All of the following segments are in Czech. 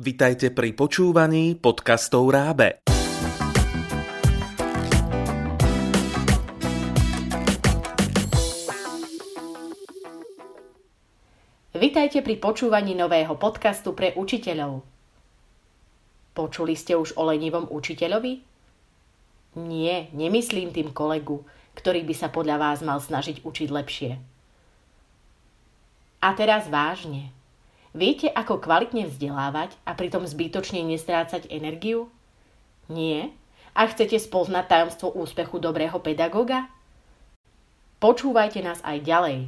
Vitajte pri počúvaní podcastov Rábe. Vitajte pri počúvaní nového podcastu pre učiteľov. Počuli ste už o lenivom učiteľovi? Nie, nemyslím tým kolegu, ktorý by sa podľa vás mal snažiť učiť lepšie. A teraz vážne. Viete, ako kvalitne vzdelávať a pritom zbytočne nestrácať energiu? Nie? A chcete spoznať tajomstvo úspechu dobrého pedagóga? Počúvajte nás aj ďalej.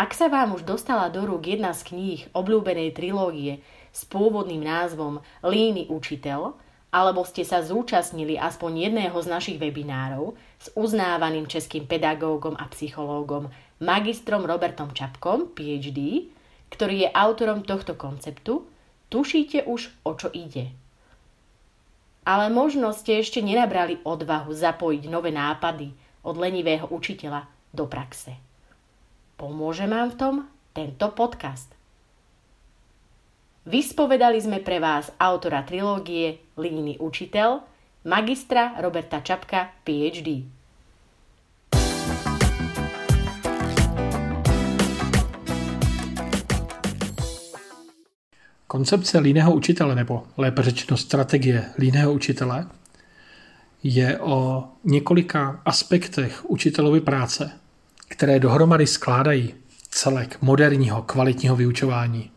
Ak sa vám už dostala do rúk jedna z kníh obľúbenej trilógie s pôvodným názvom Líny učiteľ, alebo ste sa zúčastnili aspoň jedného z našich webinárov s uznávaným českým pedagógom a psychológom magistrom Robertom Čapkom, PhD, ktorý je autorom tohto konceptu, tušíte už, o čo ide. Ale možno ste ešte nenabrali odvahu zapojiť nové nápady od lenivého učiteľa do praxe. Pomôže vám v tom tento podcast. Vyspovedali sme pre vás autora trilógie Líny učiteľ, magistra Roberta Čapka, PhD. Koncepce líného učitele, nebo lépe řečeno strategie líného učitele, je o několika aspektech učitelovy práce, které dohromady skládají celek moderního kvalitního vyučování.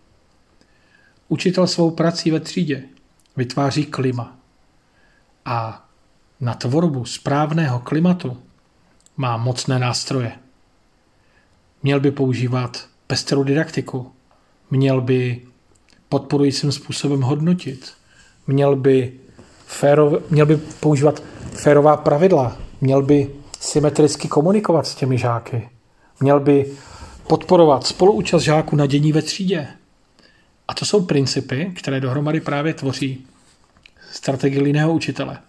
Učitel svou prací ve třídě vytváří klima. A na tvorbu správného klimatu má mocné nástroje. Měl by používat pestrou didaktiku, měl by podporujícím způsobem hodnotit, měl by, férov, měl by používat férová pravidla, měl by symetricky komunikovat s těmi žáky, měl by podporovat spoluúčast žáků na dění ve třídě, a to jsou principy, které dohromady právě tvoří strategii líného učitele.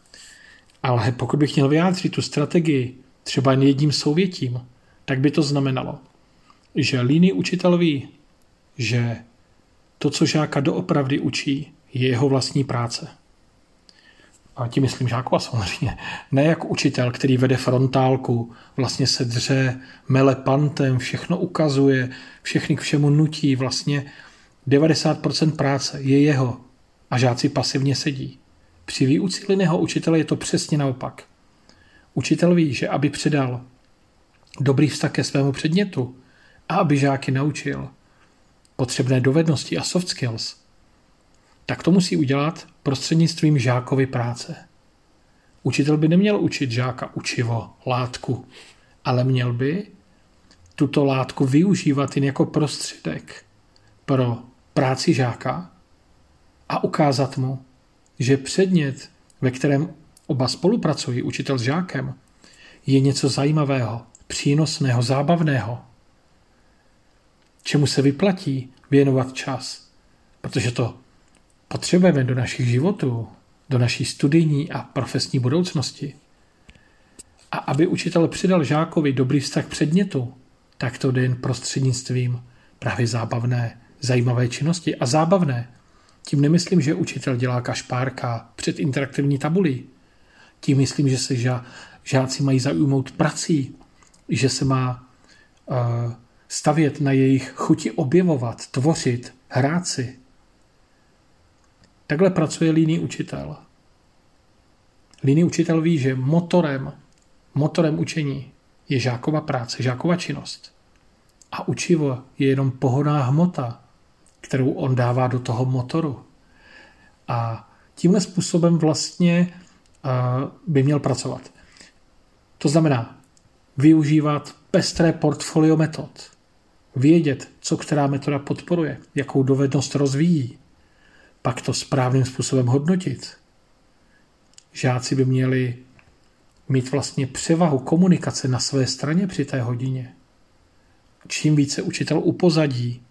Ale pokud bych měl vyjádřit tu strategii třeba jedním souvětím, tak by to znamenalo, že líný učitel ví, že to, co žáka doopravdy učí, je jeho vlastní práce. A tím myslím žákova samozřejmě. Ne jako učitel, který vede frontálku, vlastně se dře, mele pantem, všechno ukazuje, všechny k všemu nutí, vlastně 90% práce je jeho a žáci pasivně sedí. Při výuci linného učitele je to přesně naopak. Učitel ví, že aby předal dobrý vztah ke svému předmětu a aby žáky naučil potřebné dovednosti a soft skills, tak to musí udělat prostřednictvím žákovy práce. Učitel by neměl učit žáka učivo, látku, ale měl by tuto látku využívat jen jako prostředek pro práci žáka a ukázat mu, že předmět, ve kterém oba spolupracují, učitel s žákem, je něco zajímavého, přínosného, zábavného, čemu se vyplatí věnovat čas, protože to potřebujeme do našich životů, do naší studijní a profesní budoucnosti. A aby učitel přidal žákovi dobrý vztah předmětu, tak to jde jen prostřednictvím právě zábavné zajímavé činnosti a zábavné. Tím nemyslím, že učitel dělá kašpárka před interaktivní tabulí. Tím myslím, že se ža, žáci mají zaujmout prací, že se má uh, stavět na jejich chuti objevovat, tvořit, hrát si. Takhle pracuje líný učitel. Líný učitel ví, že motorem, motorem učení je žákova práce, žákova činnost. A učivo je jenom pohodná hmota, kterou on dává do toho motoru. A tímhle způsobem vlastně by měl pracovat. To znamená využívat pestré portfolio metod, vědět, co která metoda podporuje, jakou dovednost rozvíjí, pak to správným způsobem hodnotit. Žáci by měli mít vlastně převahu komunikace na své straně při té hodině. Čím více učitel upozadí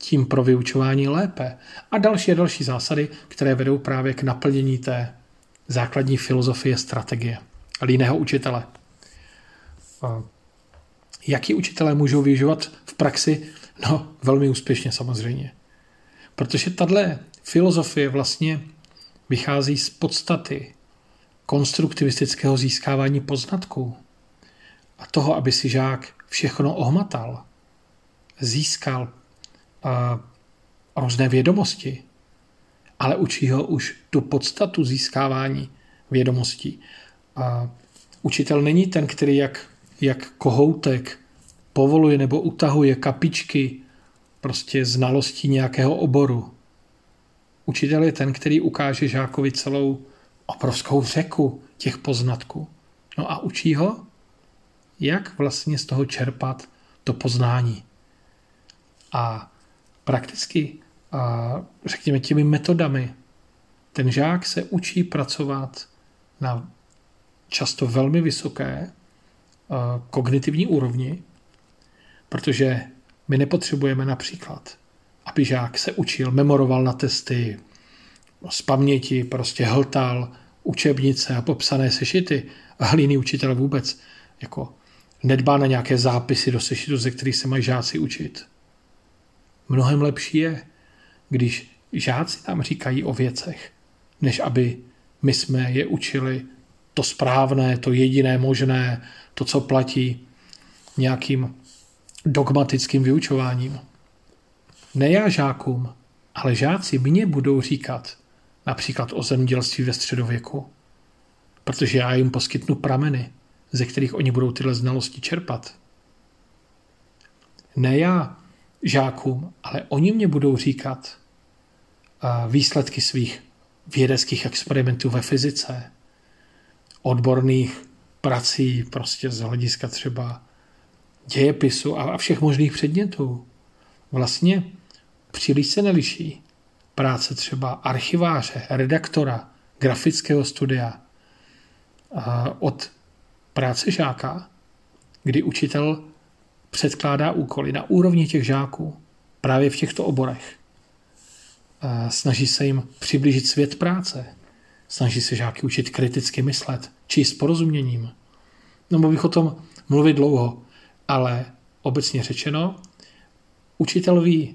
tím pro vyučování lépe. A další a další zásady, které vedou právě k naplnění té základní filozofie strategie líného učitele. Jaký učitelé můžou využívat v praxi? No, velmi úspěšně samozřejmě. Protože tahle filozofie vlastně vychází z podstaty konstruktivistického získávání poznatků a toho, aby si žák všechno ohmatal, získal a, různé vědomosti, ale učí ho už tu podstatu získávání vědomostí. A učitel není ten, který jak, jak kohoutek povoluje nebo utahuje kapičky prostě znalostí nějakého oboru. Učitel je ten, který ukáže žákovi celou obrovskou řeku těch poznatků. No a učí ho, jak vlastně z toho čerpat to poznání. A prakticky, a řekněme, těmi metodami, ten žák se učí pracovat na často velmi vysoké kognitivní úrovni, protože my nepotřebujeme například, aby žák se učil, memoroval na testy, z paměti prostě hltal učebnice a popsané sešity a hlíný učitel vůbec jako nedbá na nějaké zápisy do sešitu, ze kterých se mají žáci učit. Mnohem lepší je, když žáci nám říkají o věcech, než aby my jsme je učili to správné, to jediné možné, to, co platí nějakým dogmatickým vyučováním. Ne já žákům, ale žáci mě budou říkat například o zemědělství ve středověku, protože já jim poskytnu prameny, ze kterých oni budou tyhle znalosti čerpat. Ne já žákům, ale oni mě budou říkat výsledky svých vědeckých experimentů ve fyzice, odborných prací prostě z hlediska třeba dějepisu a všech možných předmětů. Vlastně příliš se neliší práce třeba archiváře, redaktora, grafického studia od práce žáka, kdy učitel předkládá úkoly na úrovni těch žáků právě v těchto oborech. Snaží se jim přiblížit svět práce. Snaží se žáky učit kriticky myslet, či s porozuměním. No, bych o tom mluvit dlouho, ale obecně řečeno, učitel ví,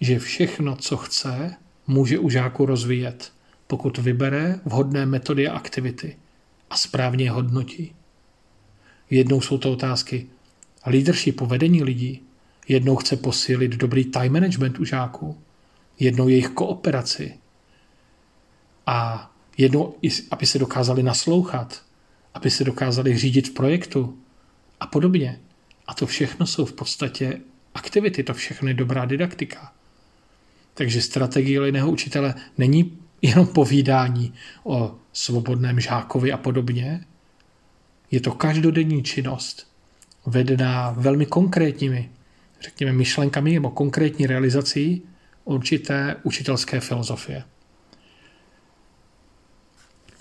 že všechno, co chce, může u žáku rozvíjet, pokud vybere vhodné metody a aktivity a správně je hodnotí. Jednou jsou to otázky leadership, vedení lidí, jednou chce posílit dobrý time management u žáků, jednou jejich kooperaci a jednou, aby se dokázali naslouchat, aby se dokázali řídit v projektu a podobně. A to všechno jsou v podstatě aktivity, to všechno je dobrá didaktika. Takže strategie jiného učitele není jenom povídání o svobodném žákovi a podobně. Je to každodenní činnost, vedená velmi konkrétními, řekněme, myšlenkami nebo konkrétní realizací určité učitelské filozofie.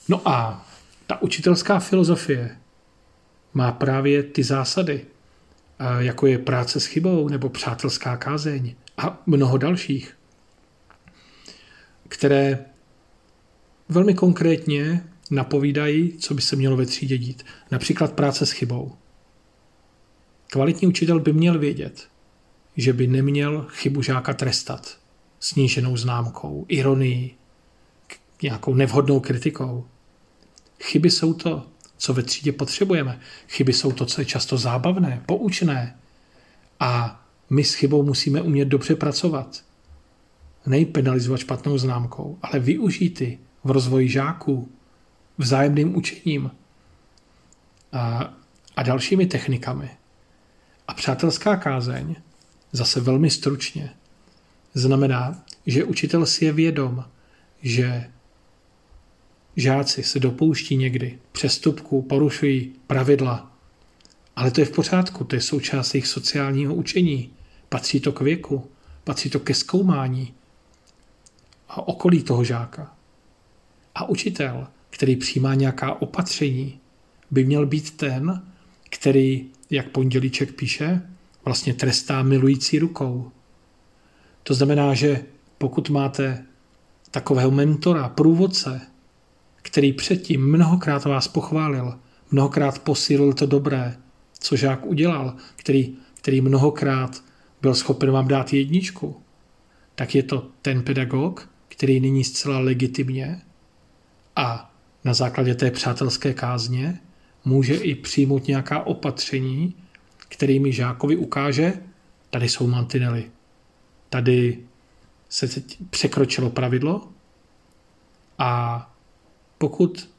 No a ta učitelská filozofie má právě ty zásady, jako je práce s chybou nebo přátelská kázeň a mnoho dalších které velmi konkrétně napovídají, co by se mělo ve třídě dít. Například práce s chybou. Kvalitní učitel by měl vědět, že by neměl chybu žáka trestat sníženou známkou, ironií, nějakou nevhodnou kritikou. Chyby jsou to, co ve třídě potřebujeme. Chyby jsou to, co je často zábavné, poučné. A my s chybou musíme umět dobře pracovat nejpenalizovat špatnou známkou, ale využít ty v rozvoji žáků, vzájemným učením a, a dalšími technikami. A přátelská kázeň, zase velmi stručně, znamená, že učitel si je vědom, že žáci se dopouští někdy přestupků, porušují pravidla, ale to je v pořádku, to je součást jejich sociálního učení, patří to k věku, patří to ke zkoumání, a okolí toho žáka. A učitel, který přijímá nějaká opatření, by měl být ten, který, jak pondělíček píše, vlastně trestá milující rukou. To znamená, že pokud máte takového mentora, průvodce, který předtím mnohokrát vás pochválil, mnohokrát posílil to dobré, co žák udělal, který, který mnohokrát byl schopen vám dát jedničku, tak je to ten pedagog, který nyní zcela legitimně a na základě té přátelské kázně může i přijmout nějaká opatření, kterými žákovi ukáže, tady jsou mantinely, tady se překročilo pravidlo a pokud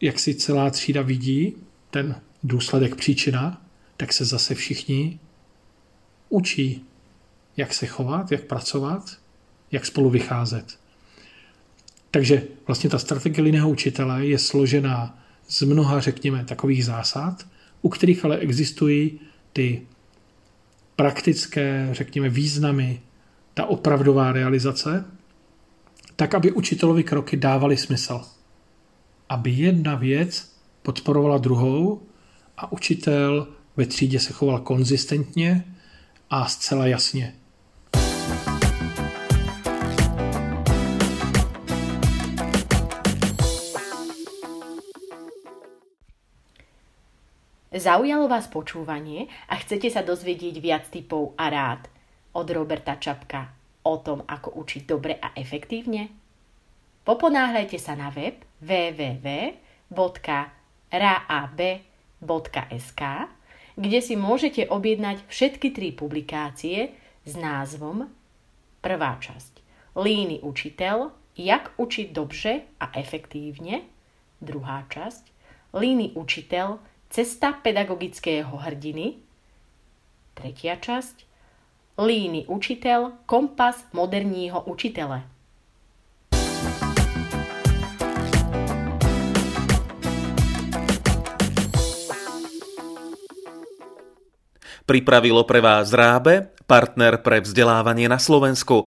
jak si celá třída vidí ten důsledek příčina, tak se zase všichni učí, jak se chovat, jak pracovat, jak spolu vycházet. Takže vlastně ta strategie linného učitele je složená z mnoha, řekněme, takových zásad, u kterých ale existují ty praktické, řekněme, významy, ta opravdová realizace, tak, aby učitelovi kroky dávaly smysl. Aby jedna věc podporovala druhou a učitel ve třídě se choval konzistentně a zcela jasně. Zaujalo vás počúvanie a chcete sa dozvedieť viac typov a rád? Od Roberta Čapka. O tom, ako učiť dobre a efektívne? Poponáhľajte sa na web www.raab.sk, kde si môžete objednať všetky tri publikácie s názvom Prvá časť. Líny učiteľ, jak učiť dobře a efektívne, druhá časť. Líny učiteľ, Cesta pedagogického hrdiny. Tretia časť. Líny učitel, kompas moderního učitele. Pripravilo pre vás Rábe, partner pre vzdelávanie na Slovensku.